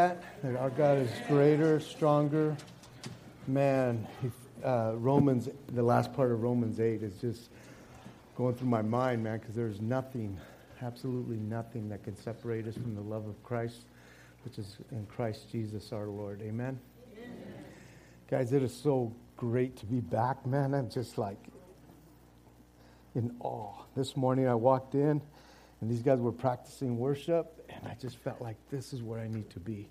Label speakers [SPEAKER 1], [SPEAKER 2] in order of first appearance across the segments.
[SPEAKER 1] that our God is greater, stronger. Man, uh, Romans, the last part of Romans 8 is just going through my mind, man, because there's nothing, absolutely nothing that can separate us from the love of Christ, which is in Christ Jesus our Lord. Amen? Amen. Guys, it is so great to be back, man. I'm just like in awe. This morning I walked in and these guys were practicing worship, I just felt like this is where I need to be.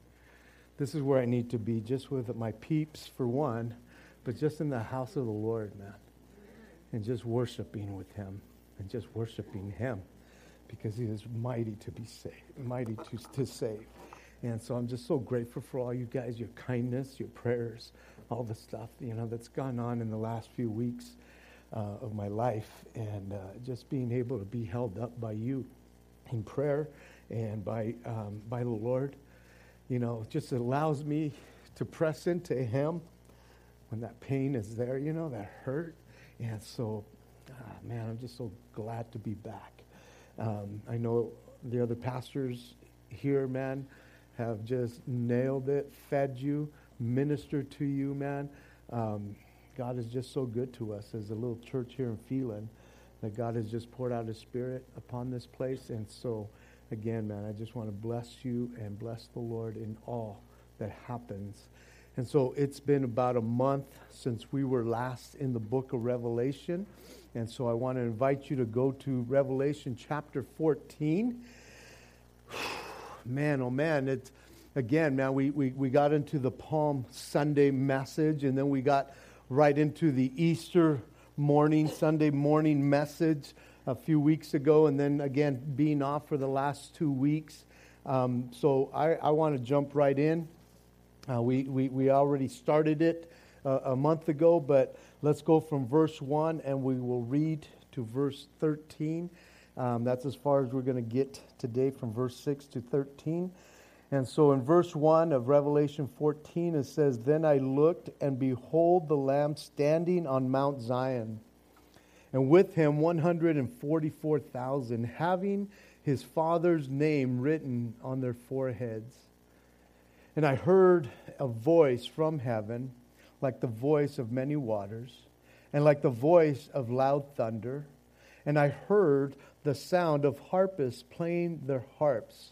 [SPEAKER 1] This is where I need to be, just with my peeps for one, but just in the house of the Lord, man. And just worshiping with Him, and just worshiping Him, because He is mighty to be saved, mighty to, to save. And so I'm just so grateful for all you guys, your kindness, your prayers, all the stuff, you know, that's gone on in the last few weeks uh, of my life, and uh, just being able to be held up by you in prayer and by, um, by the Lord, you know, just allows me to press into Him when that pain is there, you know, that hurt. And so, ah, man, I'm just so glad to be back. Um, I know the other pastors here, man, have just nailed it, fed you, ministered to you, man. Um, God is just so good to us as a little church here in Phelan that God has just poured out His Spirit upon this place. And so, again, man, I just want to bless you and bless the Lord in all that happens. And so it's been about a month since we were last in the book of Revelation. And so I want to invite you to go to Revelation chapter 14. man, oh man, it's again, man, we, we, we got into the Palm Sunday message and then we got right into the Easter morning, Sunday morning message a few weeks ago, and then again being off for the last two weeks. Um, so I, I want to jump right in. Uh, we, we, we already started it uh, a month ago, but let's go from verse 1 and we will read to verse 13. Um, that's as far as we're going to get today from verse 6 to 13. And so in verse 1 of Revelation 14, it says, Then I looked, and behold, the Lamb standing on Mount Zion, and with him 144,000, having his Father's name written on their foreheads. And I heard a voice from heaven, like the voice of many waters, and like the voice of loud thunder. And I heard the sound of harpists playing their harps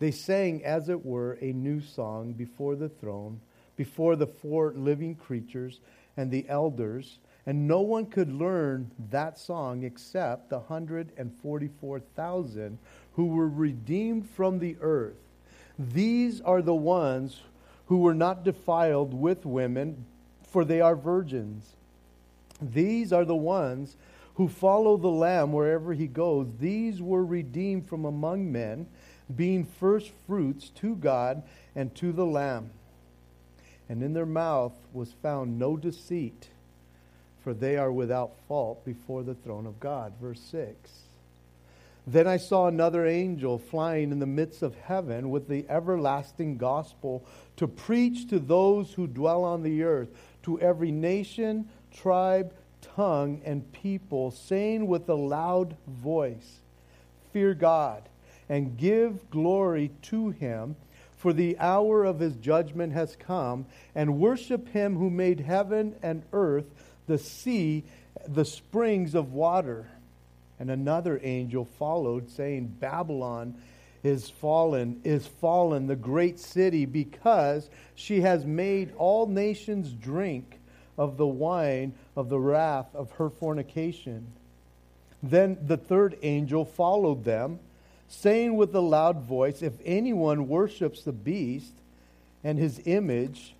[SPEAKER 1] they sang, as it were, a new song before the throne, before the four living creatures and the elders, and no one could learn that song except the 144,000 who were redeemed from the earth. These are the ones who were not defiled with women, for they are virgins. These are the ones who follow the Lamb wherever he goes. These were redeemed from among men being first fruits to God and to the Lamb. And in their mouth was found no deceit, for they are without fault before the throne of God. Verse 6. Then I saw another angel flying in the midst of heaven with the everlasting gospel to preach to those who dwell on the earth, to every nation, tribe, tongue, and people, saying with a loud voice, Fear God and give glory to him, for the hour of his judgment has come, and worship him who made heaven and earth, the sea, the springs of water. And another angel followed, saying, Babylon is fallen, is fallen, the great city, because she has made all nations drink of the wine of the wrath of her fornication. Then the third angel followed them saying with a loud voice, If anyone worships the beast and his image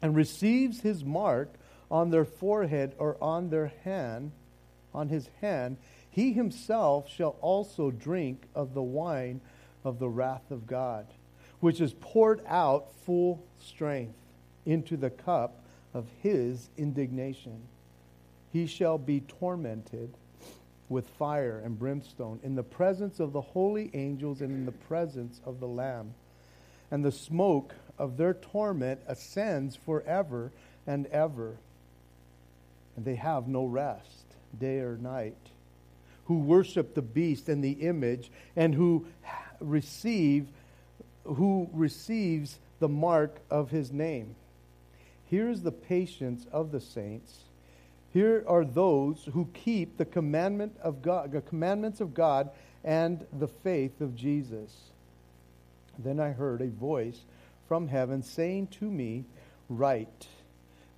[SPEAKER 1] and receives his mark on their forehead or on their hand, on his hand, he himself shall also drink of the wine of the wrath of God, which is poured out full strength into the cup of his indignation. He shall be tormented with fire and brimstone in the presence of the holy angels and in the presence of the Lamb. And the smoke of their torment ascends forever and ever. And they have no rest, day or night, who worship the beast and the image, and who receive who receives the mark of his name. Here is the patience of the saints. Here are those who keep the commandment of God, the commandments of God and the faith of Jesus. Then I heard a voice from heaven saying to me, Write,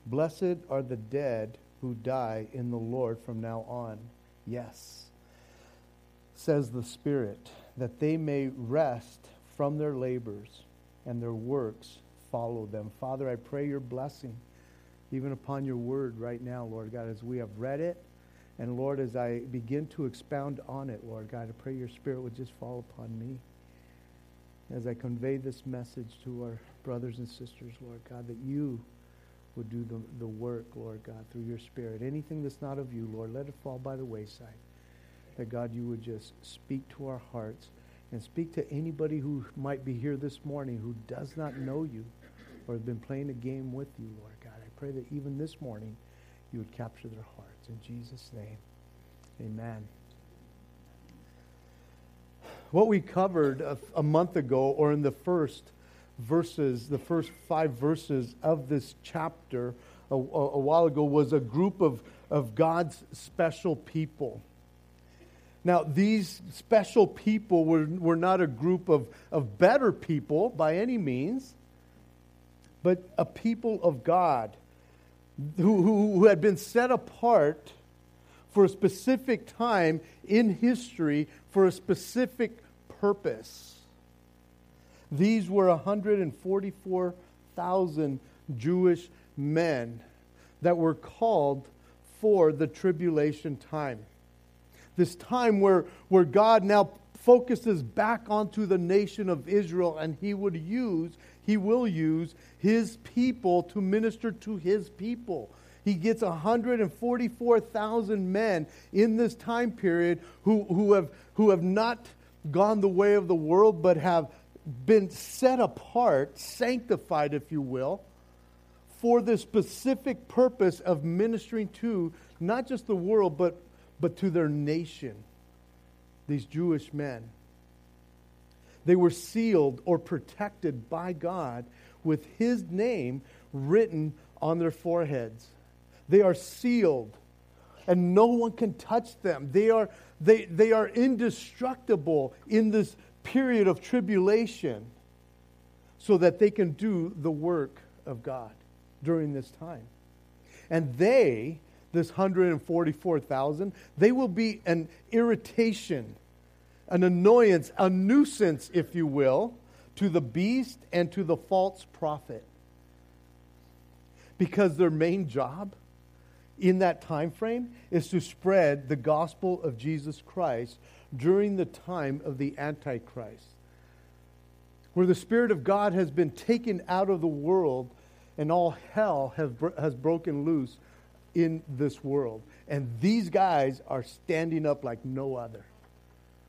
[SPEAKER 1] Blessed are the dead who die in the Lord from now on. Yes, says the Spirit, that they may rest from their labors and their works follow them. Father, I pray your blessing even upon your word right now, Lord God, as we have read it. And Lord, as I begin to expound on it, Lord God, I pray your spirit would just fall upon me as I convey this message to our brothers and sisters, Lord God, that you would do the, the work, Lord God, through your spirit. Anything that's not of you, Lord, let it fall by the wayside. That, God, you would just speak to our hearts and speak to anybody who might be here this morning who does not know you or has been playing a game with you, Lord God. I pray that even this morning you would capture their hearts. In Jesus' name, amen. What we covered a, a month ago, or in the first verses, the first five verses of this chapter a, a, a while ago, was a group of, of God's special people. Now, these special people were, were not a group of, of better people by any means, but a people of God who, who, who had been set apart for a specific time in history for a specific purpose. These were 144,000 Jewish men that were called for the tribulation time this time where, where God now focuses back onto the nation of Israel and he would use, he will use his people to minister to his people. He gets 144,000 men in this time period who, who, have, who have not gone the way of the world, but have been set apart, sanctified, if you will, for the specific purpose of ministering to not just the world, but but to their nation, these Jewish men. They were sealed or protected by God with His name written on their foreheads. They are sealed, and no one can touch them. They are, they, they are indestructible in this period of tribulation so that they can do the work of God during this time. And they this 144,000, they will be an irritation, an annoyance, a nuisance, if you will, to the beast and to the false prophet. Because their main job in that time frame is to spread the gospel of Jesus Christ during the time of the Antichrist. Where the Spirit of God has been taken out of the world and all hell has, has broken loose in this world. And these guys are standing up like no other.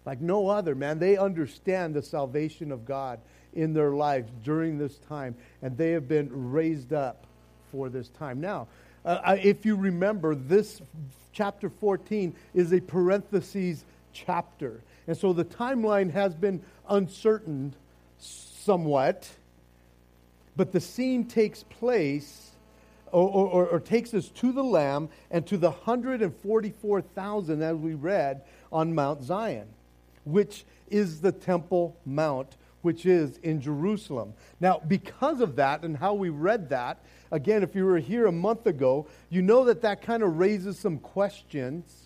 [SPEAKER 1] Like no other, man. They understand the salvation of God in their lives during this time, and they have been raised up for this time. Now, uh, if you remember, this chapter 14 is a parentheses chapter. And so the timeline has been uncertain somewhat, but the scene takes place or, or, or, takes us to the Lamb and to the 144,000 as we read on Mount Zion, which is the Temple Mount, which is in Jerusalem. Now, because of that and how we read that, again, if you were here a month ago, you know that that kind of raises some questions.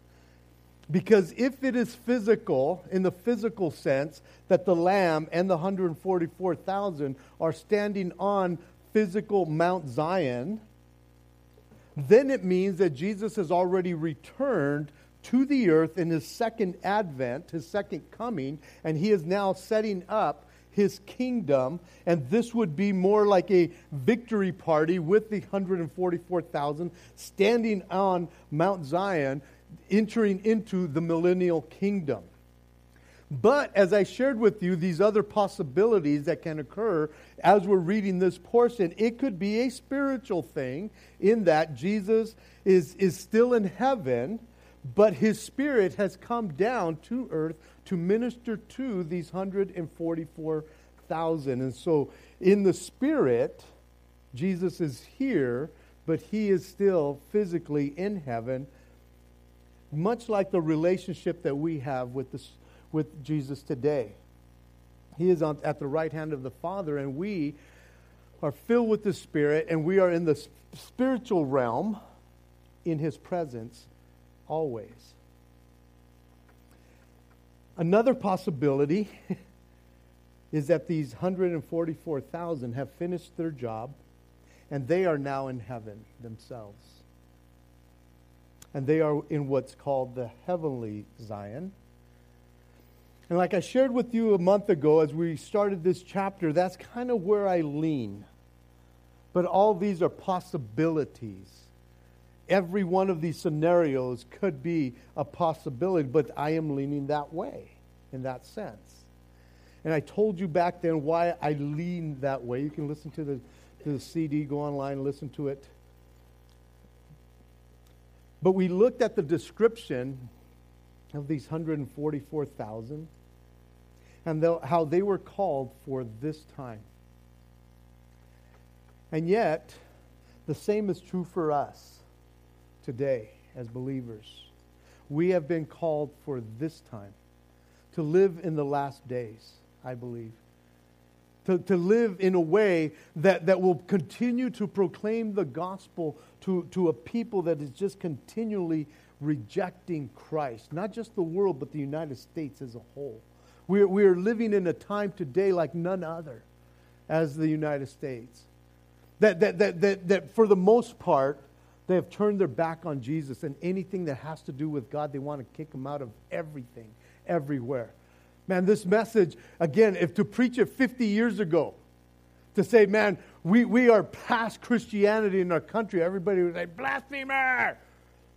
[SPEAKER 1] Because if it is physical, in the physical sense, that the Lamb and the 144,000 are standing on physical Mount Zion, then it means that Jesus has already returned to the earth in his second advent, his second coming, and he is now setting up his kingdom. And this would be more like a victory party with the 144,000 standing on Mount Zion, entering into the millennial kingdom. But as I shared with you, these other possibilities that can occur as we're reading this portion, it could be a spiritual thing in that Jesus is, is still in heaven, but his spirit has come down to earth to minister to these 144,000 And so, in the spirit, Jesus is here, but he is still physically in heaven, much like the relationship that we have with, this, with Jesus today. He is on, at the right hand of the Father, and we are filled with the Spirit, and we are in the spiritual realm in His presence always. Another possibility is that these 144,000 have finished their job and they are now in heaven themselves. And they are in what's called the heavenly Zion. And like I shared with you a month ago as we started this chapter, that's kind of where I lean. But all these are possibilities. Every one of these scenarios could be a possibility, but I am leaning that way in that sense. And I told you back then why I lean that way. You can listen to the, to the CD, go online, listen to it. But we looked at the description of these 144,000 and the, how they were called for this time. And yet, the same is true for us today as believers. We have been called for this time to live in the last days, I believe. To, to live in a way that, that will continue to proclaim the gospel to, to a people that is just continually rejecting Christ. Not just the world, but the United States as a whole. We're, we're living in a time today like none other as the United States. That, that, that, that, that for the most part, they have turned their back on Jesus and anything that has to do with God, they want to kick them out of everything, everywhere. Man, this message, again, if to preach it 50 years ago, to say, man, we, we are past Christianity in our country, everybody would say, blasphemer!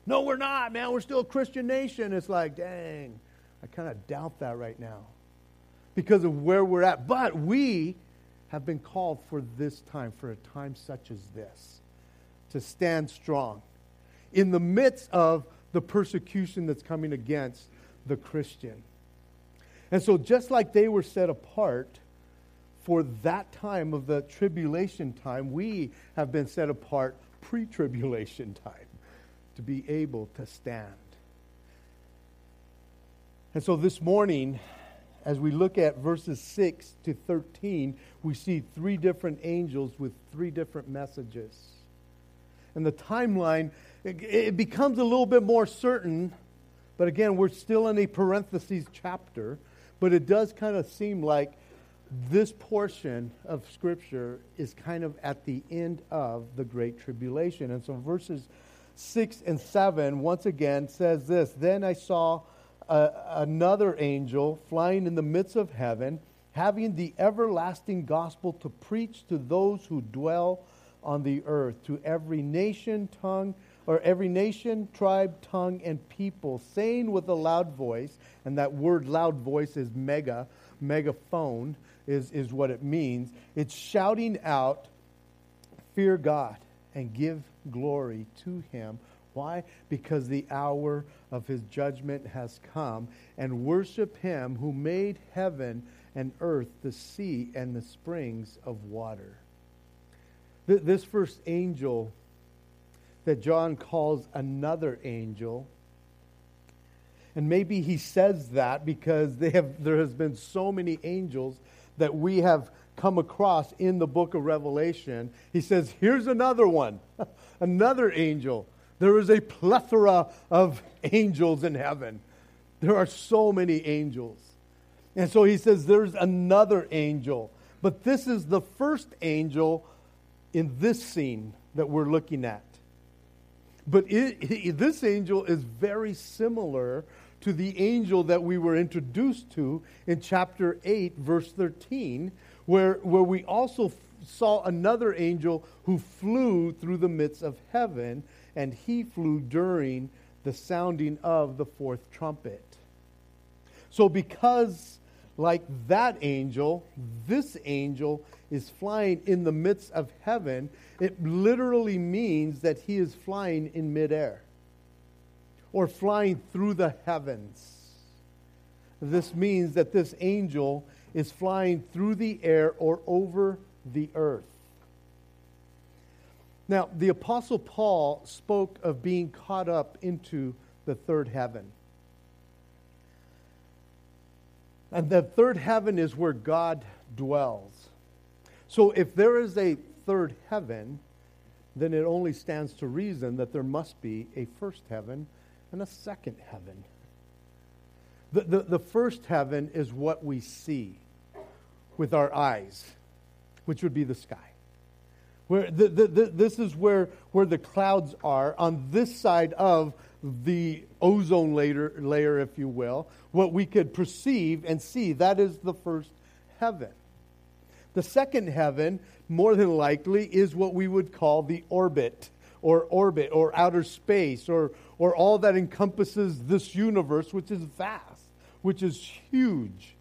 [SPEAKER 1] No, we're not, man. We're still a Christian nation. It's like, dang, I kind of doubt that right now because of where we're at. But we have been called for this time, for a time such as this, to stand strong in the midst of the persecution that's coming against the Christian. And so, just like they were set apart for that time of the tribulation time, we have been set apart pre tribulation time to be able to stand. And so, this morning, as we look at verses 6 to 13, we see three different angels with three different messages. And the timeline, it, becomes a little bit more certain, but again, we're still in a parentheses chapter, but it does kind of seem like this portion of Scripture is kind of at the end of the Great Tribulation. And so verses 6 and 7, once again, says this Then I saw another angel flying in the midst of heaven, having the everlasting gospel to preach to those who dwell on the earth, to every nation, tongue, or every nation, tribe, tongue, and people, saying with a loud voice, and that word loud voice is mega, megaphone is, is what it means. It's shouting out, Fear God and give glory to him why? Because the hour of his judgment has come, and worship him who made heaven and earth, the sea, and the springs of water. This first angel that John calls another angel, and maybe he says that because have, there has been so many angels that we have come across in the book of Revelation. He says, Here's another one, another angel. There is a plethora of angels in heaven. There are so many angels. And so he says there's another angel. But this is the first angel in this scene that we're looking at. But it, it, this angel is very similar to the angel that we were introduced to in chapter 8, verse 13, where, where we also f- saw another angel who flew through the midst of heaven and he flew during the sounding of the fourth trumpet. So, because like that angel, this angel is flying in the midst of heaven, it literally means that he is flying in midair or flying through the heavens. This means that this angel is flying through the air or over the earth. Now, the Apostle Paul spoke of being caught up into the third heaven. And the third heaven is where God dwells. So if there is a third heaven, then it only stands to reason that there must be a first heaven and a second heaven. The, the, the first heaven is what we see with our eyes, which would be the sky. Where the, the, the, this is where, where the clouds are on this side of the ozone layer, layer, if you will. What we could perceive and see, that is the first heaven. The second heaven, more than likely, is what we would call the orbit or orbit or outer space or, or all that encompasses this universe, which is vast, which is huge.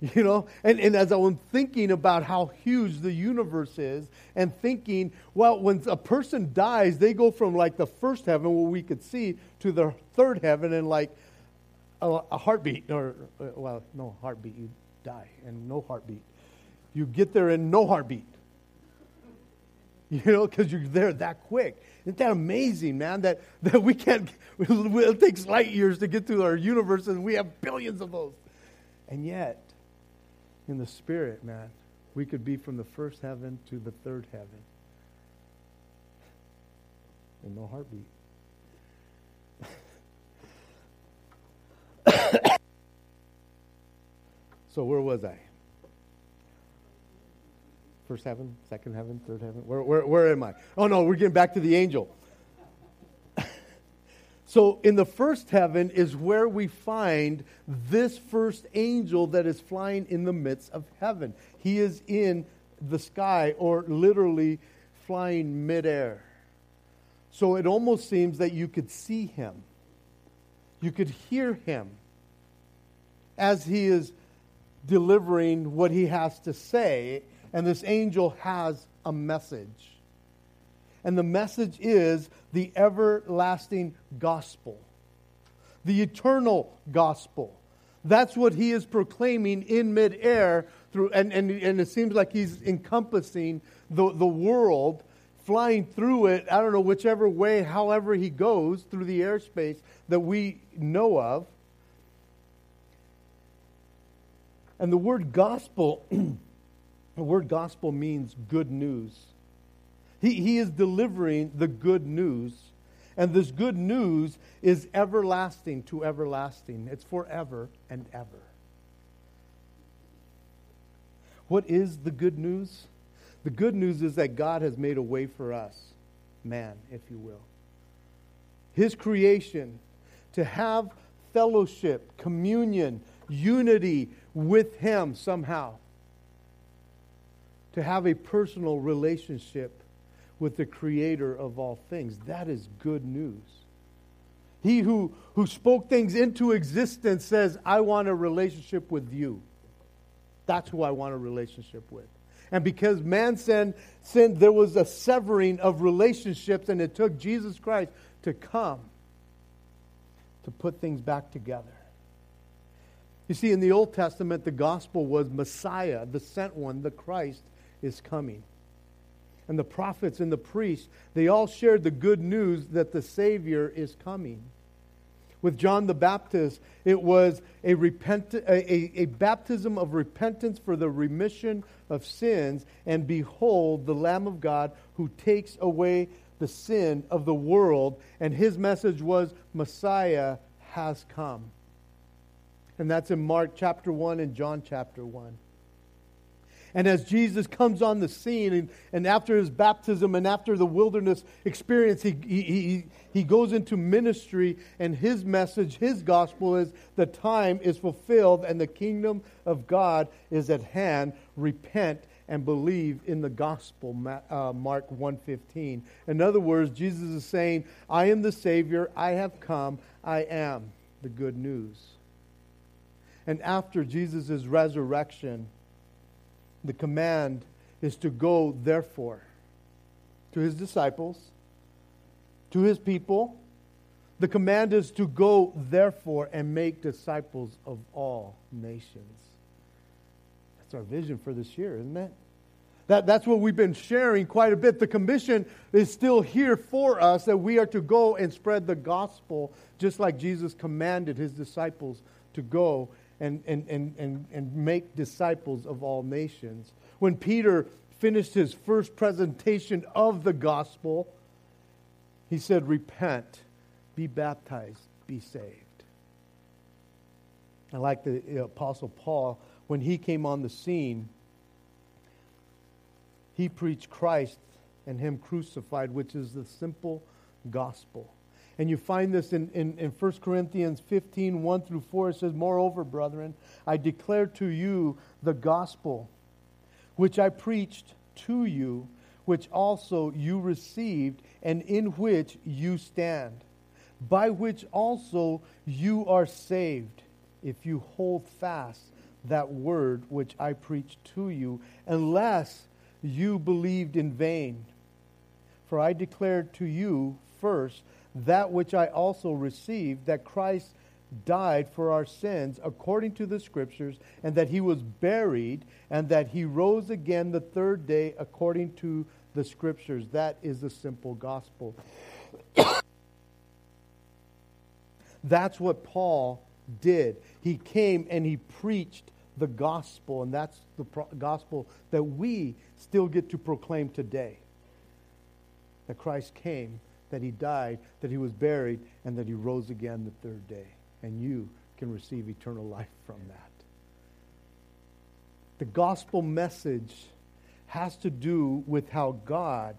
[SPEAKER 1] You know, and, and as I was thinking about how huge the universe is, and thinking, well, when a person dies, they go from like the first heaven, where we could see, to the third heaven in like a, a heartbeat, or, uh, well, no heartbeat, you die, and no heartbeat. You get there in no heartbeat. You know, because you're there that quick. Isn't that amazing, man? That, that we can't, it takes light years to get to our universe, and we have billions of those. And yet, in the spirit, man, we could be from the first heaven to the third heaven. And no heartbeat. so where was I? First heaven, second heaven, third heaven? Where, where, where am I? Oh no, we're getting back to the angel. So, in the first heaven is where we find this first angel that is flying in the midst of heaven. He is in the sky, or literally flying midair. So, it almost seems that you could see him, you could hear him as he is delivering what he has to say. And this angel has a message. And the message is the everlasting gospel, the eternal gospel. That's what he is proclaiming in midair through, and, and, and it seems like he's encompassing the, the world, flying through it, I don't know, whichever way, however he goes through the airspace that we know of. And the word gospel, the word gospel means good news. He, he is delivering the good news. And this good news is everlasting to everlasting. It's forever and ever. What is the good news? The good news is that God has made a way for us, man, if you will. His creation, to have fellowship, communion, unity with Him somehow. To have a personal relationship with the creator of all things. That is good news. He who, who spoke things into existence says, I want a relationship with you. That's who I want a relationship with. And because man sinned, sinned, there was a severing of relationships, and it took Jesus Christ to come to put things back together. You see, in the Old Testament, the gospel was Messiah, the sent one, the Christ is coming and the prophets and the priests, they all shared the good news that the Savior is coming. With John the Baptist, it was a, repent, a, a, a baptism of repentance for the remission of sins, and behold, the Lamb of God who takes away the sin of the world. And his message was, Messiah has come. And that's in Mark chapter 1 and John chapter 1. And as Jesus comes on the scene, and, and after his baptism and after the wilderness experience, he, he, he, he goes into ministry, and his message, his gospel is the time is fulfilled and the kingdom of God is at hand. Repent and believe in the gospel uh, mark 115 in other words jesus is saying i am the savior. I have come. I am the good news. And after jesus' resurrection the command is to go, therefore, to his disciples, to his people. The command is to go, therefore, and make disciples of all nations. That's our vision for this year, isn't it? That, that's what we've been sharing quite a bit. The commission is still here for us that we are to go and spread the gospel, just like Jesus commanded his disciples to go and, and, and, and, and make disciples of all nations. When Peter finished his first presentation of the gospel, he said, Repent, be baptized, be saved. I like the Apostle Paul, when he came on the scene, he preached Christ and Him crucified, which is the simple gospel. And you find this in, in, in 1 Corinthians 15, 1 through 4. It says, Moreover, brethren, I declare to you the gospel which I preached to you, which also you received, and in which you stand, by which also you are saved, if you hold fast that word which I preached to you, unless you believed in vain. For I declared to you first that which I also received, that Christ died for our sins according to the Scriptures, and that he was buried, and that he rose again the third day according to the Scriptures. That is the simple gospel. That's what Paul did. He came and he preached the gospel, and that's the pro- gospel that we still get to proclaim today. That Christ came, that he died, that he was buried, and that he rose again the third day. And you can receive eternal life from that. The gospel message has to do with how God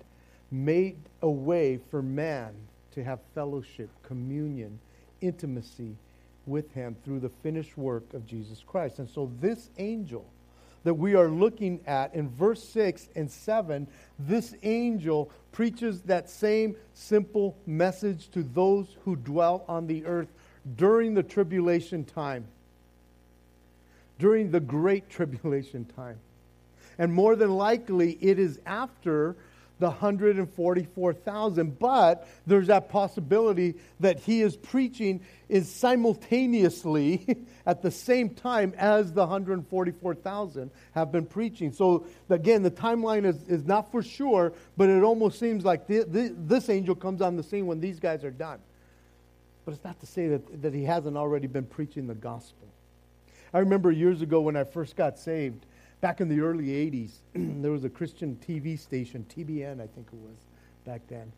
[SPEAKER 1] made a way for man to have fellowship, communion, intimacy with him through the finished work of Jesus Christ. And so this angel that we are looking at in verse 6 and 7, this angel preaches that same simple message to those who dwell on the earth during the tribulation time, during the great tribulation time. And more than likely, it is after the 144,000. But there's that possibility that he is preaching is simultaneously at the same time as the 144,000 have been preaching. So again, the timeline is, is not for sure, but it almost seems like the, the, this angel comes on the scene when these guys are done. But it's not to say that, that he hasn't already been preaching the gospel. I remember years ago when I first got saved, back in the early 80s, there was a Christian TV station, TBN, I think it was, back then.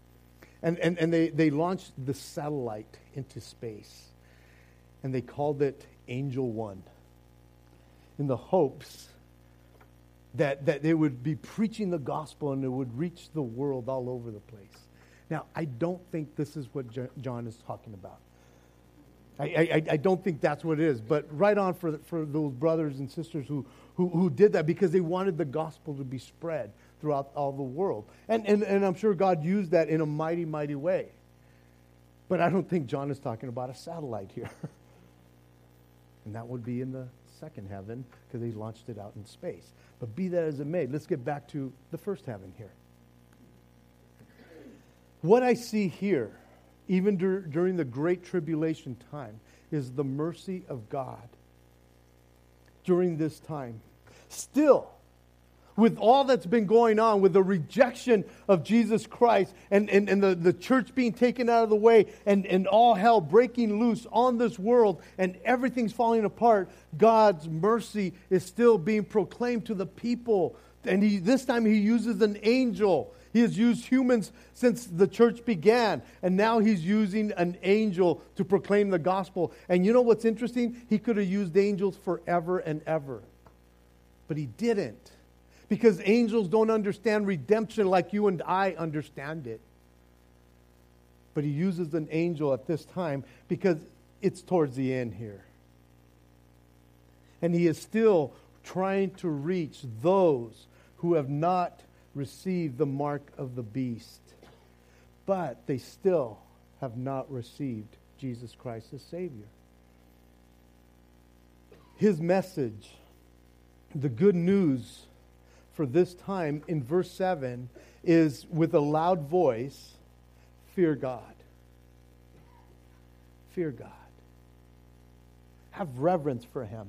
[SPEAKER 1] And, and, and they, they launched the satellite into space. And they called it Angel One in the hopes that, that they would be preaching the gospel and it would reach the world all over the place. Now, I don't think this is what John is talking about. I, I, I, don't think that's what it is. But right on for, for those brothers and sisters who, who, who did that because they wanted the gospel to be spread throughout all the world. And, and, and I'm sure God used that in a mighty, mighty way. But I don't think John is talking about a satellite here. and that would be in the second heaven because he launched it out in space. But be that as it may, let's get back to the first heaven here. What I see here even dur- during the great tribulation time, is the mercy of God during this time. Still, with all that's been going on, with the rejection of Jesus Christ and, and, and the, the church being taken out of the way and, and all hell breaking loose on this world and everything's falling apart, God's mercy is still being proclaimed to the people. And he, this time he uses an angel he has used humans since the church began, and now he's using an angel to proclaim the gospel. And you know what's interesting? He could have used angels forever and ever, but he didn't. Because angels don't understand redemption like you and I understand it. But he uses an angel at this time because it's towards the end here. And he is still trying to reach those who have not received the mark of the beast, but they still have not received Jesus Christ as Savior. His message, the good news for this time in verse 7 is with a loud voice fear God. Fear God. Have reverence for Him.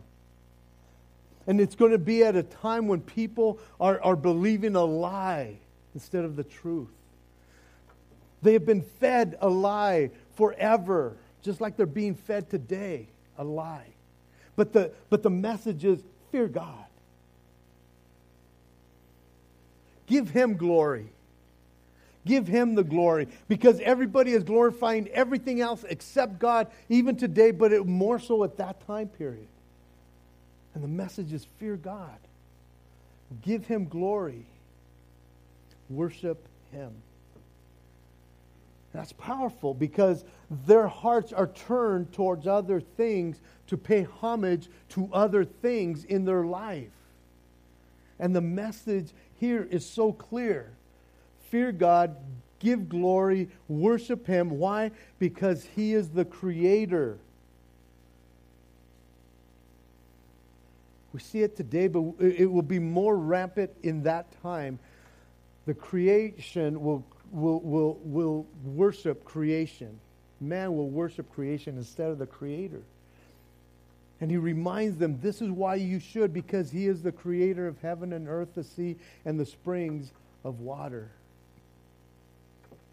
[SPEAKER 1] And it's going to be at a time when people are, are believing a lie instead of the truth. They have been fed a lie forever, just like they're being fed today a lie. But the, but the message is fear God. Give him glory. Give him the glory because everybody is glorifying everything else except God, even today, but it, more so at that time period. And the message is fear God. Give him glory. Worship him. That's powerful because their hearts are turned towards other things to pay homage to other things in their life. And the message here is so clear fear God, give glory, worship Him. Why? Because He is the Creator. We see it today, but it will be more rampant in that time. The creation will, will, will, will worship creation. Man will worship creation instead of the Creator. And he reminds them this is why you should, because he is the creator of heaven and earth, the sea, and the springs of water.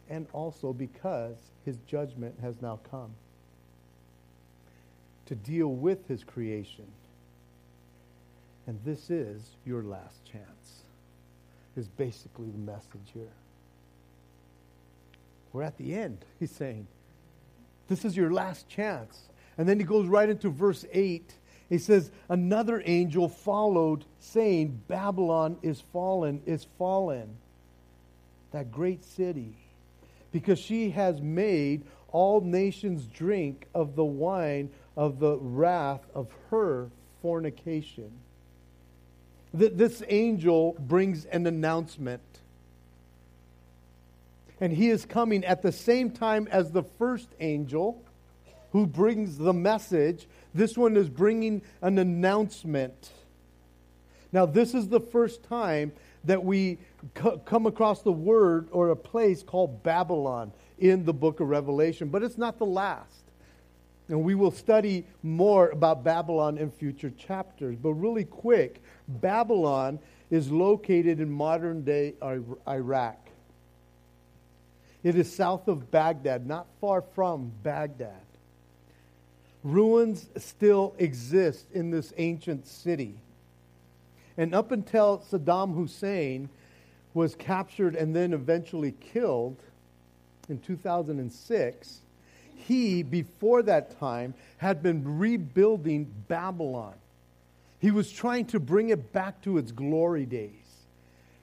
[SPEAKER 1] And also because his judgment has now come to deal with his creation. And this is your last chance, is basically the message here. We're at the end, he's saying. This is your last chance. And then he goes right into verse 8. He says, Another angel followed, saying, Babylon is fallen, is fallen, that great city, because she has made all nations drink of the wine of the wrath of her fornication. This angel brings an announcement. And he is coming at the same time as the first angel who brings the message. This one is bringing an announcement. Now, this is the first time that we co- come across the word or a place called Babylon in the book of Revelation, but it's not the last. And we will study more about Babylon in future chapters. But really quick, Babylon is located in modern day Iraq. It is south of Baghdad, not far from Baghdad. Ruins still exist in this ancient city. And up until Saddam Hussein was captured and then eventually killed in 2006, he, before that time, had been rebuilding Babylon. He was trying to bring it back to its glory days.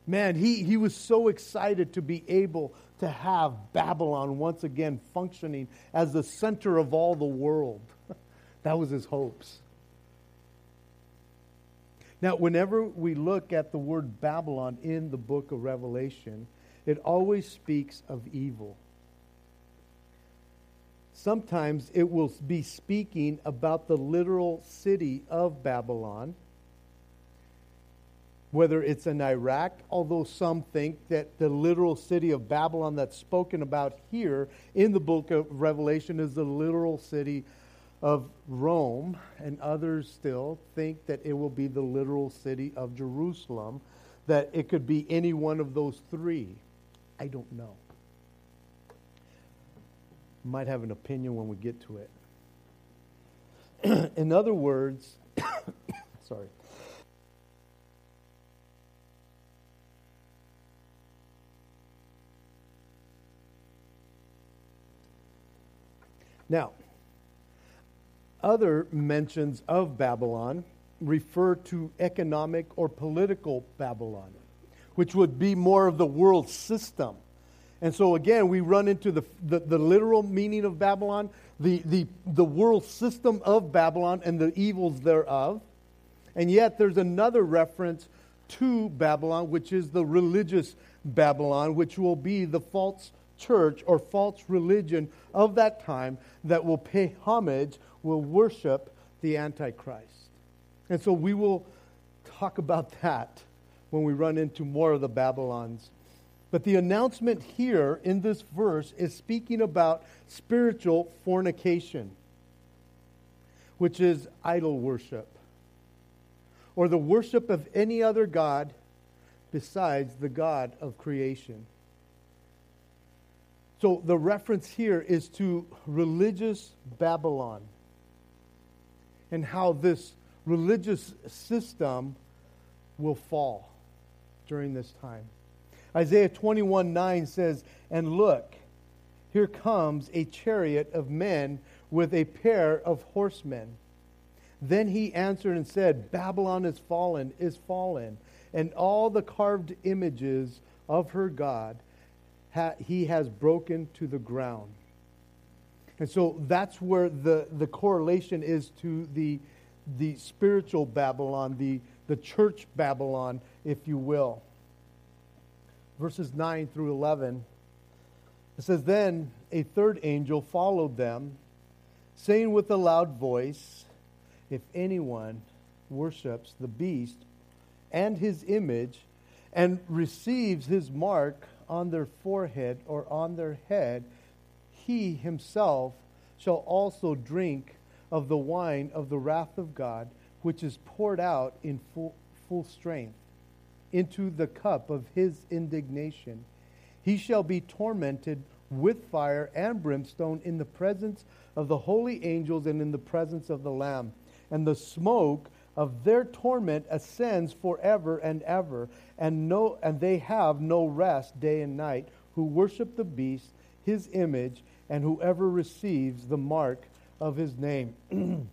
[SPEAKER 1] Man, he, he was so excited to be able to have Babylon once again functioning as the center of all the world. That was his hopes. Now, whenever we look at the word Babylon in the book of Revelation, it always speaks of evil. Sometimes it will be speaking about the literal city of Babylon, whether it's in Iraq, although some think that the literal city of Babylon that's spoken about here in the book of Revelation is the literal city of Rome, and others still think that it will be the literal city of Jerusalem, that it could be any one of those three. I don't know. Might have an opinion when we get to it. In other words, sorry. Now, other mentions of Babylon refer to economic or political Babylon, which would be more of the world system. And so, again, we run into the, the, the, literal meaning of Babylon, the, the, the world system of Babylon, and the evils thereof. And yet, there's another reference to Babylon, which is the religious Babylon, which will be the false church or false religion of that time that will pay homage will worship the Antichrist. And so we will talk about that when we run into more of the Babylons. But the announcement here in this verse is speaking about spiritual fornication, which is idol worship. or the worship of any other God besides the God of creation. So the reference here is to religious Babylon and how this religious system will fall during this time. Isaiah 21 9 says, And look, here comes a chariot of men with a pair of horsemen. Then he answered and said, Babylon is fallen, is fallen, and all the carved images of her God ha- he has broken to the ground. And so that's where the, the correlation is to the, the spiritual Babylon, the, the church Babylon, if you will. Verses 9 through 11. It says, Then a third angel followed them, saying with a loud voice, If anyone worships the beast and his image and receives his mark on their forehead or on their head, he himself shall also drink of the wine of the wrath of God, which is poured out in full, full strength into the cup of his indignation. He shall be tormented with fire and brimstone in the presence of the holy angels and in the presence of the Lamb. And the smoke of their torment ascends forever and ever, and no and they have no rest day and night, who worship the beast, his image, and whoever receives the mark of his name.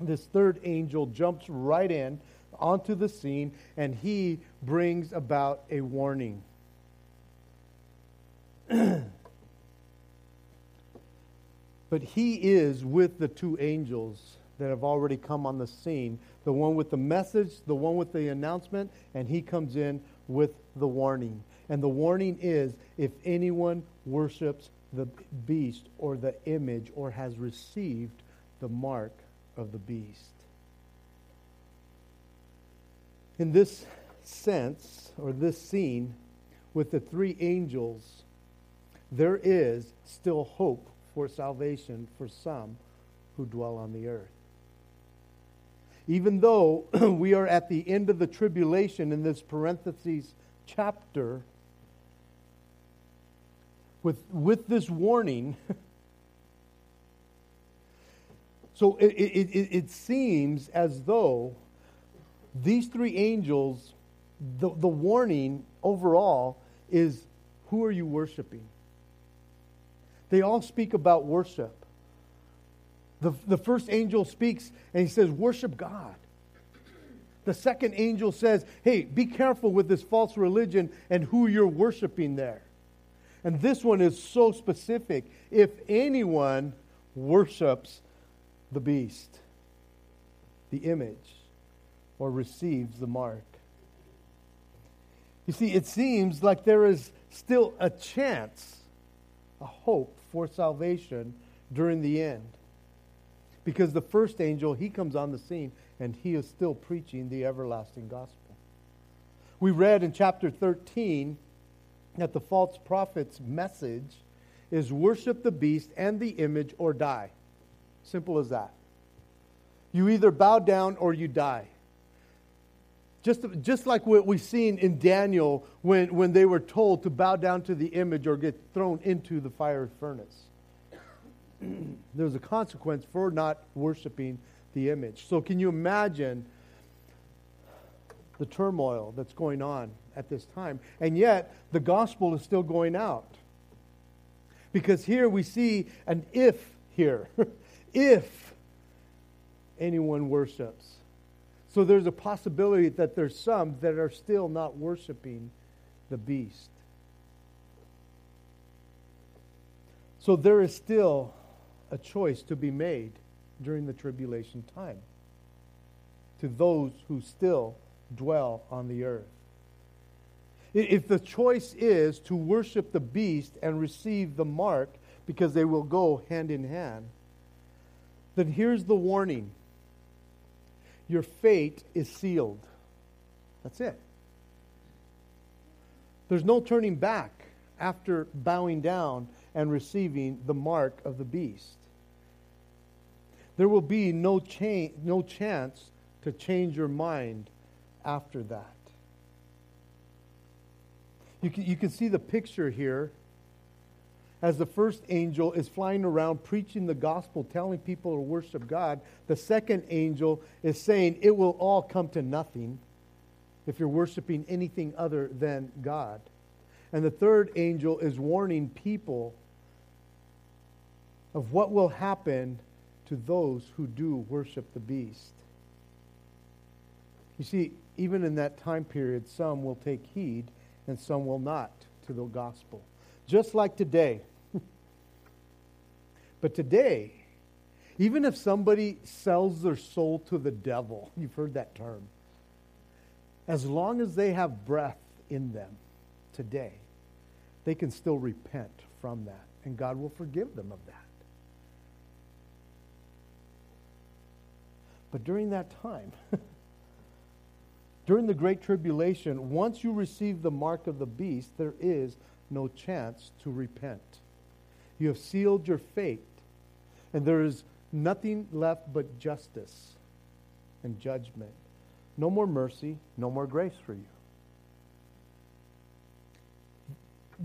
[SPEAKER 1] this third angel jumps right in onto the scene, and he brings about a warning. but he is with the two angels that have already come on the scene the one with the message, the one with the announcement, and he comes in with the warning. And the warning is if anyone worships the beast or the image or has received the mark of the beast. In this sense, or this scene, with the three angels, there is still hope for salvation for some who dwell on the earth even though we are at the end of the tribulation in this parentheses chapter, with, with this warning, so it, it, it, it, seems as though these three angels, the, the warning overall is who are you worshiping? They all speak about worship. The, the first angel speaks and he says, Worship God. The second angel says, Hey, be careful with this false religion and who you're worshiping there. And this one is so specific. If anyone worships the beast, the image, or receives the mark. You see, it seems like there is still a chance, a hope for salvation during the end. Because the first angel, he comes on the scene and he is still preaching the everlasting gospel. We read in chapter 13 that the false prophet's message is worship the beast and the image or die. Simple as that. You either bow down or you die. Just, just like what we've seen in Daniel when, when they were told to bow down to the image or get thrown into the fire furnace. there's a consequence for not worshiping the image. So, can you imagine the turmoil that's going on at this time? And yet, the gospel is still going out. Because here we see an if here. if anyone worships. So, there's a possibility that there's some that are still not worshiping the beast. So, there is still a choice to be made during the tribulation time to those who still dwell on the earth. If the choice is to worship the beast and receive the mark, because they will go hand in hand, then here's the warning your fate is sealed. That's it. There's no turning back after bowing down and receiving the mark of the beast there will be no, cha- no chance to change your mind after that. You can, you can see the picture here as the first angel is flying around preaching the gospel, telling people to worship God. The second angel is saying it will all come to nothing if you're worshiping anything other than God. And the third angel is warning people of what will happen to those who do worship the beast. You see, even in that time period, some will take heed and some will not to the gospel. Just like today. but today, even if somebody sells their soul to the devil, you've heard that term, as long as they have breath in them today, they can still repent from that, and God will forgive them of that. But during that time, during the Great Tribulation, once you receive the mark of the beast, there is no chance to repent. You have sealed your fate, and there is nothing left but justice and judgment. No more mercy, no more grace for you.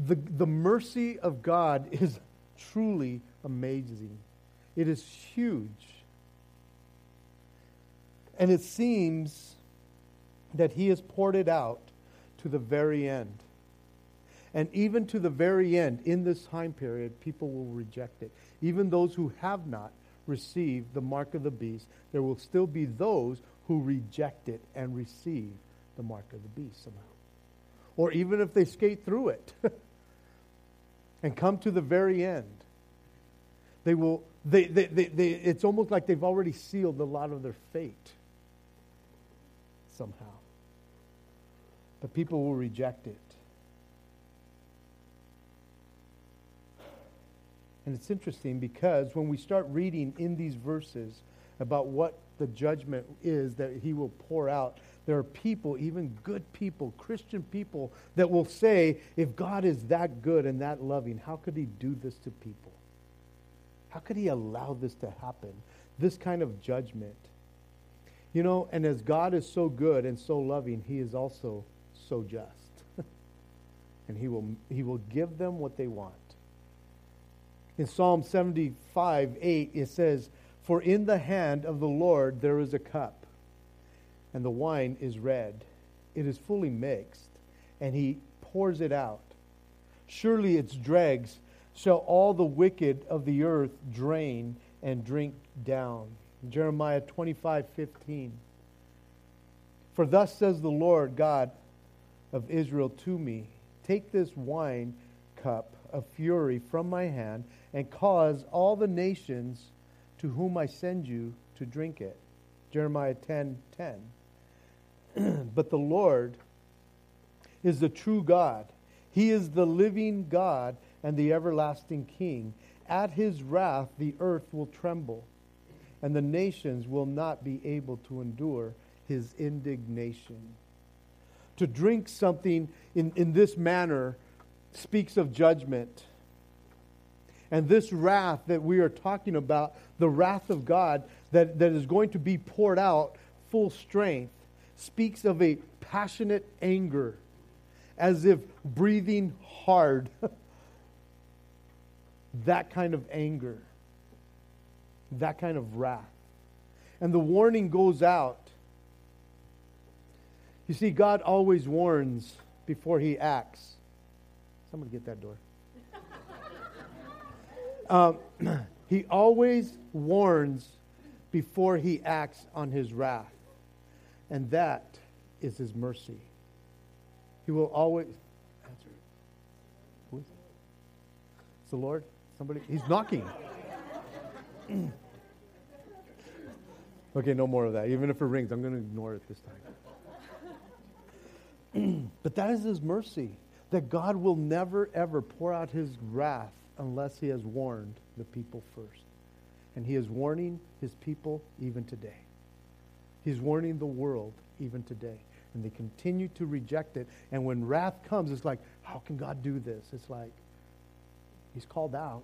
[SPEAKER 1] The, the mercy of God is truly amazing. It is huge. And it seems that He has poured it out to the very end. And even to the very end, in this time period, people will reject it. Even those who have not received the mark of the beast, there will still be those who reject it and receive the mark of the beast somehow. Or even if they skate through it and come to the very end, they will, they, they, they, they, it's almost like they've already sealed a lot of their fate somehow. But people will reject it. And it's interesting because when we start reading in these verses about what the judgment is that he will pour out, there are people, even good people, Christian people, that will say, if God is that good and that loving, how could he do this to people? How could he allow this to happen? This kind of judgment. You know, and as God is so good and so loving, he is also so just. and he will, he will give them what they want. In Psalm 75, 8, it says, For in the hand of the Lord there is a cup, and the wine is red. It is fully mixed, and he pours it out. Surely its dregs shall all the wicked of the earth drain and drink down. Jeremiah 25, 15. For thus says the Lord God of Israel to me Take this wine cup of fury from my hand and cause all the nations to whom I send you to drink it. Jeremiah 10 10. but the Lord is the true God. He is the living God and the everlasting King. At his wrath, the earth will tremble and the nations will not be able to endure his indignation. To drink something in, in this manner speaks of judgment. And this wrath that we are talking about, the wrath of God that, that is going to be poured out full strength, speaks of a passionate anger, as if breathing hard. that kind of anger that kind of wrath. And the warning goes out. You see, God always warns before he acts. Somebody get that door. um, he always warns before he acts on his wrath. And that is his mercy. He will always answer. Who is it? It's the Lord? Somebody? He's knocking. Mm. okay, no more of that. Even if it rings, I'm going to ignore it this time. but that is his mercy, that God will never, ever pour out his wrath unless he has warned the people first. And he is warning his people even today. He's warning the world even today. And they continue to reject it. And when wrath comes, it's like, how can God do this? It's like, he's called out.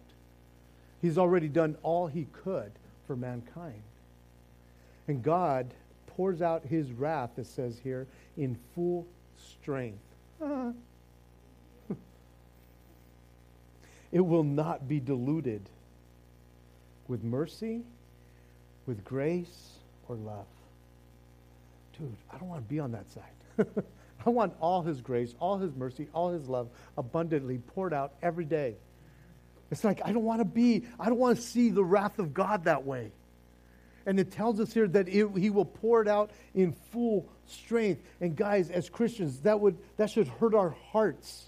[SPEAKER 1] He's already done all he could for mankind. And God pours out his wrath, it says here, in full strength. it will not be diluted with mercy, with grace, or love. Dude, I don't want to be on that side. I want all his grace, all his mercy, all his love abundantly poured out every day. It's like, I don't want to be, I don't want to see the wrath of God that way. And it tells us here that it, he will pour it out in full strength. And guys, as Christians, that, would, that should hurt our hearts.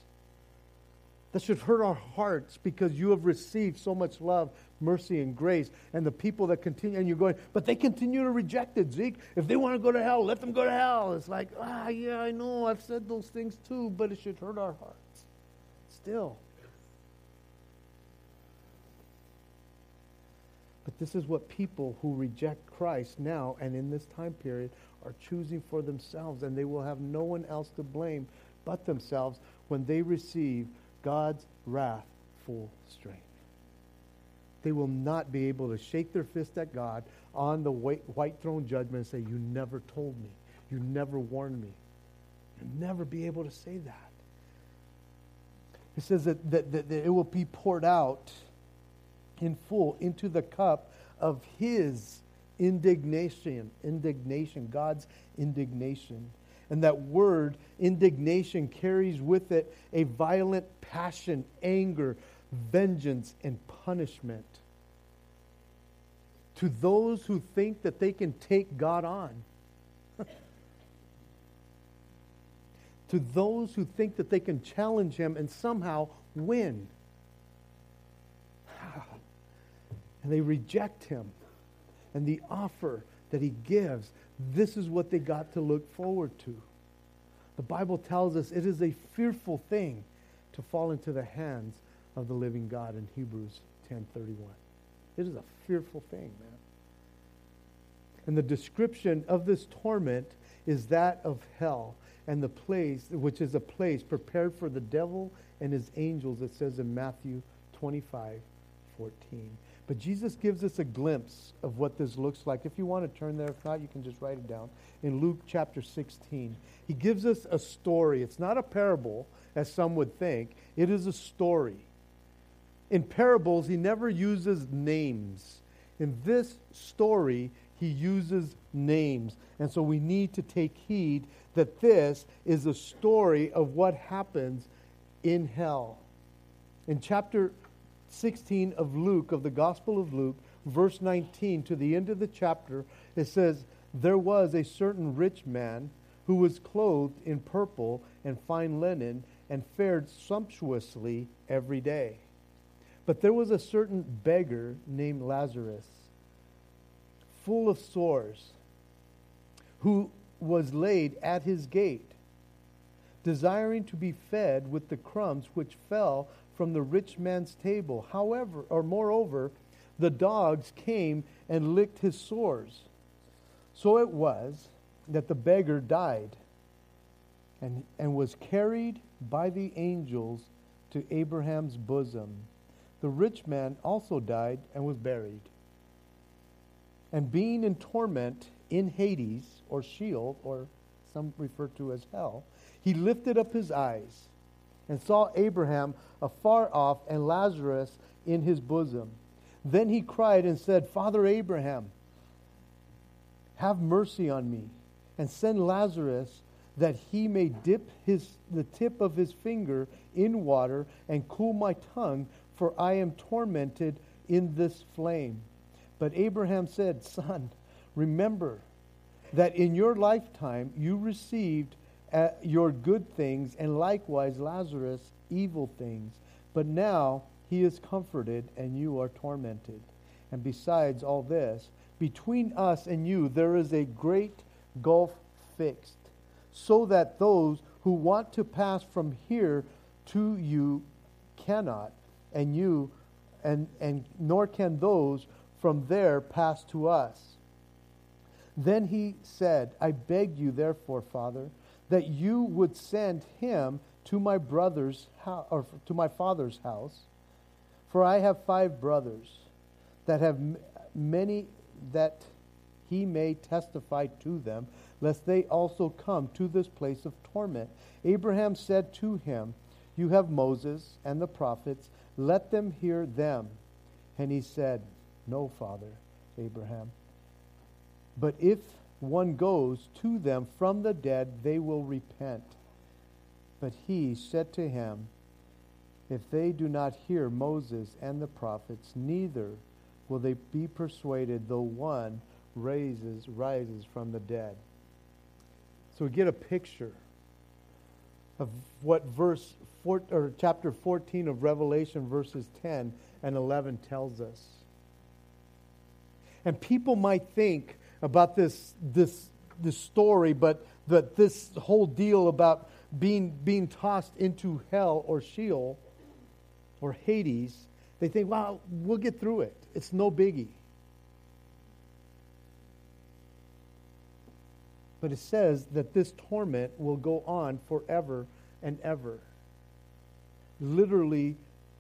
[SPEAKER 1] That should hurt our hearts because you have received so much love, mercy, and grace. And the people that continue, and you're going, but they continue to reject it, Zeke. If they want to go to hell, let them go to hell. It's like, ah, yeah, I know, I've said those things too, but it should hurt our hearts. Still. But this is what people who reject Christ now and in this time period are choosing for themselves, and they will have no one else to blame but themselves when they receive God's wrath full strength. They will not be able to shake their fist at God on the white, white throne judgment and say, You never told me. You never warned me. You'll never be able to say that. It says that, that, that, that it will be poured out in full into the cup of his indignation. Indignation, God's indignation. And that word, indignation, carries with it a violent passion, anger, vengeance, and punishment. To those who think that they can take God on. to those who think that they can challenge him and somehow win. And they reject him and the offer that he gives. This is what they got to look forward to. The Bible tells us it is a fearful thing to fall into the hands of the living God in Hebrews 10:31. It is a fearful thing, man. And the description of this torment is that of hell and the place which is a place prepared for the devil and his angels it says in Matthew 25 14. But Jesus gives us a glimpse of what this looks like. If you want to turn there, if not, you can just write it down. In Luke chapter 16, he gives us a story. It's not a parable, as some would think, it is a story. In parables, he never uses names. In this story, he uses names. And so we need to take heed that this is a story of what happens in hell. In chapter 16 of Luke, of the Gospel of Luke, verse 19, to the end of the chapter, it says, There was a certain rich man who was clothed in purple and fine linen and fared sumptuously every day. But there was a certain beggar named Lazarus, full of sores, who was laid at his gate, desiring to be fed with the crumbs which fell from the rich man's table. However, or moreover, the dogs came and licked his sores. So it was that the beggar died and, and was carried by the angels to Abraham's bosom. The rich man also died and was buried. And being in torment in Hades, or Sheol, or some refer to as hell, he lifted up his eyes and saw Abraham afar off and Lazarus in his bosom. Then he cried and said, Father Abraham, have mercy on me, and send Lazarus that he may dip his, the tip of his finger in water and cool my tongue, for I am tormented in this flame. But Abraham said, Son, remember that in your lifetime you received uh, your good things, and likewise Lazarus evil things. But now he is comforted, and you are tormented. And besides all this, between us and you there is a great gulf fixed, so that those who want to pass from here to you cannot, and you and, and nor can those from there pass to us. Then he said, I beg you, therefore, Father, that you would send him to my brother's or to my father's house, for I have five brothers that have many that he may testify to them, lest they also come to this place of torment. Abraham said to him, You have Moses and the prophets, let them hear them. And he said, No, Father Abraham. But if one goes to them from the dead, they will repent. But he said to him, If they do not hear Moses and the prophets, neither will they be persuaded, though one raises rises from the dead. So we get a picture of what verse four, or chapter 14 of Revelation verses 10 and 11 tells us. And people might think about this this this story, but that this whole deal about being being tossed into hell or Sheol or Hades, they think, well, we'll get through it. It's no biggie. But it says that this torment will go on forever and ever. Literally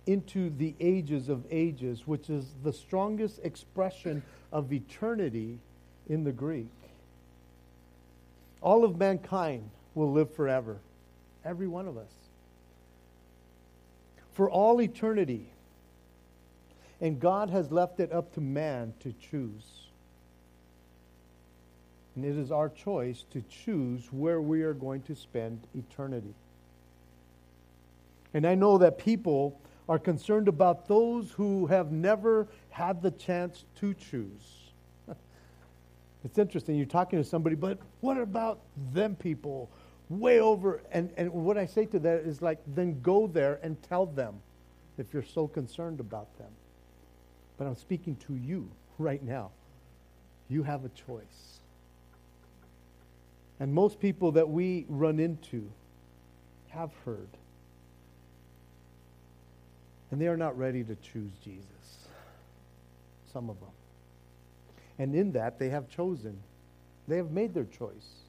[SPEAKER 1] into the ages of ages, which is the strongest expression of eternity in the Greek. All of mankind will live forever, every one of us. For all eternity. And God has left it up to man to choose. And it is our choice to choose where we are going to spend eternity. And I know that people are concerned about those who have never had the chance to choose. It's interesting, you're talking to somebody, but what about them people way over? And, and what I say to that is like, then go there and tell them if you're so concerned about them. But I'm speaking to you right now. You have a choice. And most people that we run into have heard and they are not ready to choose Jesus. Some of them. And in that, they have chosen. They have made their choice.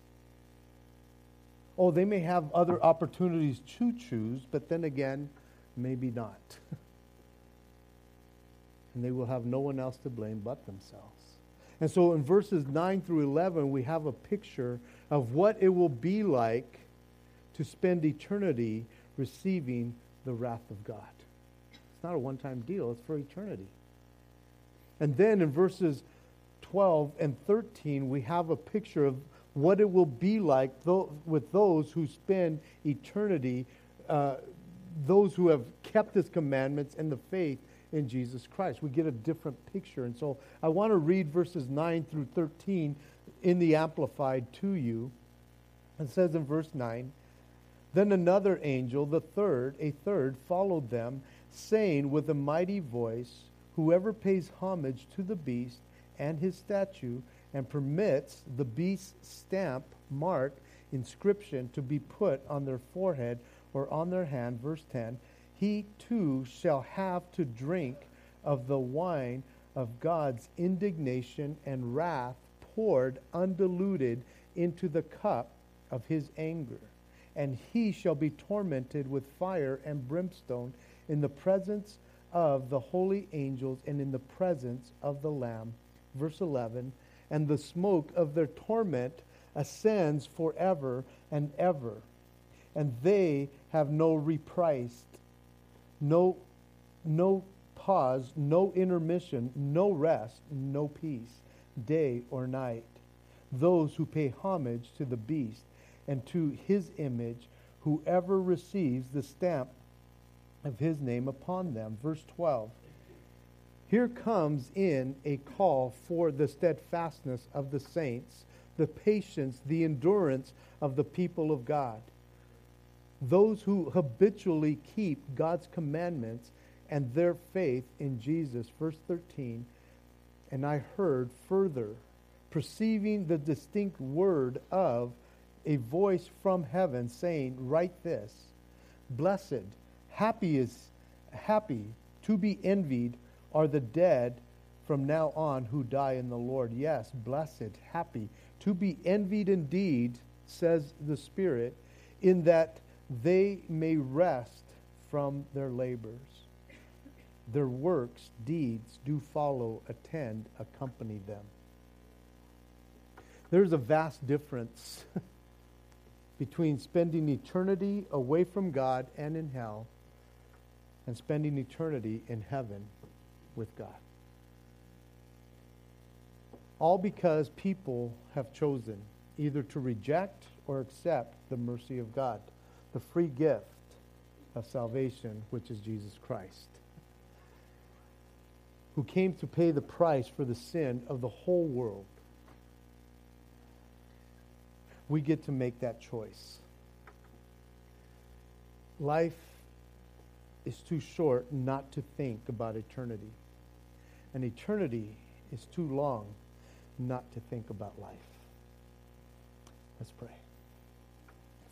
[SPEAKER 1] Oh, they may have other opportunities to choose, but then again, maybe not. and they will have no one else to blame but themselves. And so in verses 9 through 11, we have a picture of what it will be like to spend eternity receiving the wrath of God It's not a one time deal, it's for eternity. And then in verses 12 and 13, we have a picture of what it will be like with those who spend eternity, uh, those who have kept his commandments and the faith in Jesus Christ. We get a different picture. And so I want to read verses 9 through 13 in the Amplified to you. It says in verse 9, Then another angel, the third, a third, followed them saying with a mighty voice, Whoever pays homage to the beast and his statue and permits the beast's stamp, mark, inscription to be put on their forehead or on their hand, verse 10, he too shall have to drink of the wine of God's indignation and wrath poured undiluted into the cup of his anger. And he shall be tormented with fire and brimstone in the presence of the holy angels and in the presence of the Lamb. Verse 11, and the smoke of their torment ascends forever and ever, and they have no reprise, no, no pause, no intermission, no rest, no peace, day or night. Those who pay homage to the beast and to his image, whoever receives the stamp of his name upon them. Verse 12. Here comes in a call for the steadfastness of the saints, the patience, the endurance of the people of God. Those who habitually keep God's commandments and their faith in Jesus. Verse 13. And I heard further, perceiving the distinct word of a voice from heaven saying, Write this Blessed Happy is happy to be envied are the dead from now on who die in the Lord. Yes, blessed, happy. To be envied indeed, says the Spirit, in that they may rest from their labors. Their works, deeds do follow, attend, accompany them. There's a vast difference between spending eternity away from God and in hell and spending eternity in heaven with God. All because people have chosen either to reject or accept the mercy of God, the free gift of salvation, which is Jesus Christ, who came to pay the price for the sin of the whole world. We get to make that choice. Life is too short not to think about eternity. And eternity is too long not to think about life. Let's pray.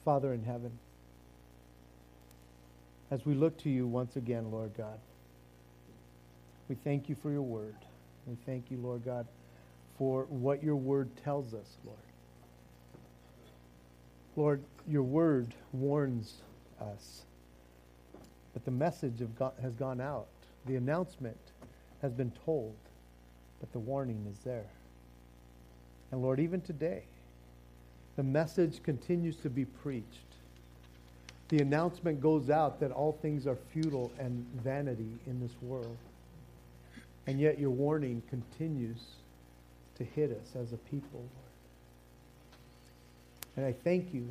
[SPEAKER 1] Father in heaven, as we look to you once again, Lord God, we thank you for your word. We thank you, Lord God, for what your word tells us, Lord. Lord, your word warns us, but the message got, has gone out. The announcement has been told, but the warning is there. And Lord, even today, the message continues to be preached. The announcement goes out that all things are futile and vanity in this world. And yet your warning continues to hit us as a people, Lord. And I thank you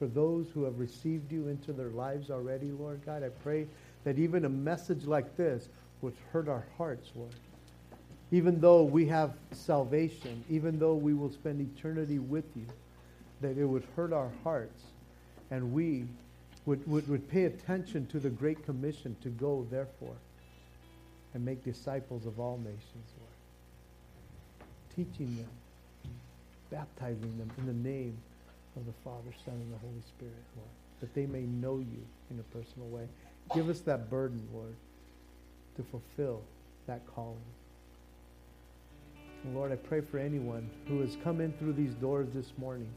[SPEAKER 1] for those who have received you into their lives already, Lord God. I pray that even a message like this would hurt our hearts, Lord. Even though we have salvation, even though we will spend eternity with you, that it would hurt our hearts and we would, would, would pay attention to the Great Commission to go, therefore, and make disciples of all nations, Lord. Teaching them, baptizing them in the name of the Father, Son, and the Holy Spirit, Lord, that they may know you in a personal way. Give us that burden, Lord, to fulfill that calling. And Lord, I pray for anyone who has come in through these doors this morning.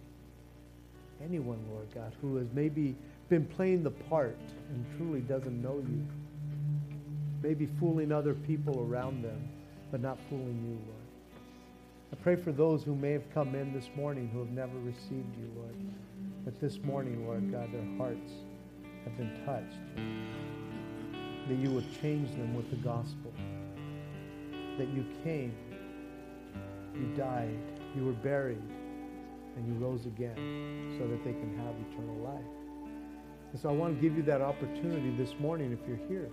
[SPEAKER 1] Anyone, Lord God, who has maybe been playing the part and truly doesn't know you. Maybe fooling other people around them, but not fooling you, Lord. I pray for those who may have come in this morning who have never received you, Lord. That this morning, Lord God, their hearts have been touched. That you would change them with the gospel. That you came, you died, you were buried, and you rose again so that they can have eternal life. And so I want to give you that opportunity this morning if you're here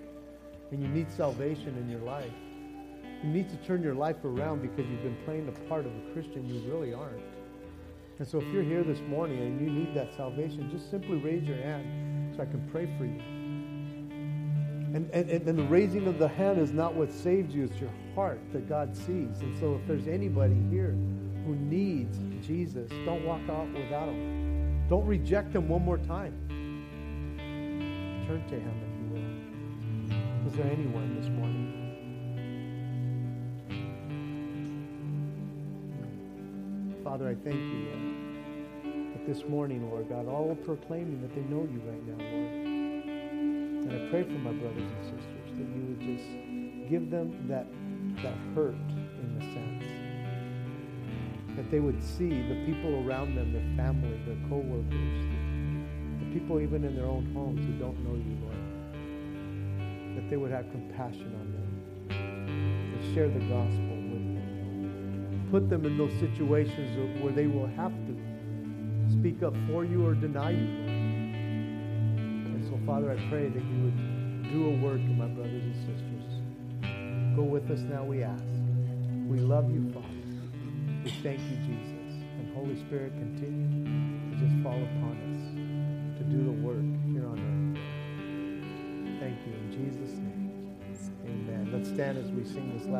[SPEAKER 1] and you need salvation in your life. You need to turn your life around because you've been playing the part of a Christian you really aren't. And so if you're here this morning and you need that salvation, just simply raise your hand so I can pray for you. And, and, and the raising of the hand is not what saves you, it's your heart that God sees. And so if there's anybody here who needs Jesus, don't walk out without him. Don't reject him one more time. Turn to him if you will. Is there anyone this morning? Father, I thank you, that this morning, Lord God, all are proclaiming that they know you right now, Lord. And I pray for my brothers and sisters that you would just give them that, that hurt in the sense. That they would see the people around them, their family, their co-workers, the people even in their own homes who don't know you, Lord. That they would have compassion on them and share the gospel with them. put them in those situations where they will have to speak up for you or deny you, Lord. Father, I pray that you would do a work in my brothers and sisters. Go with us now, we ask. We love you, Father. We thank you, Jesus. And Holy Spirit, continue to just fall upon us to do the work here on earth. Thank you in Jesus' name. Amen. Let's stand as we sing this last.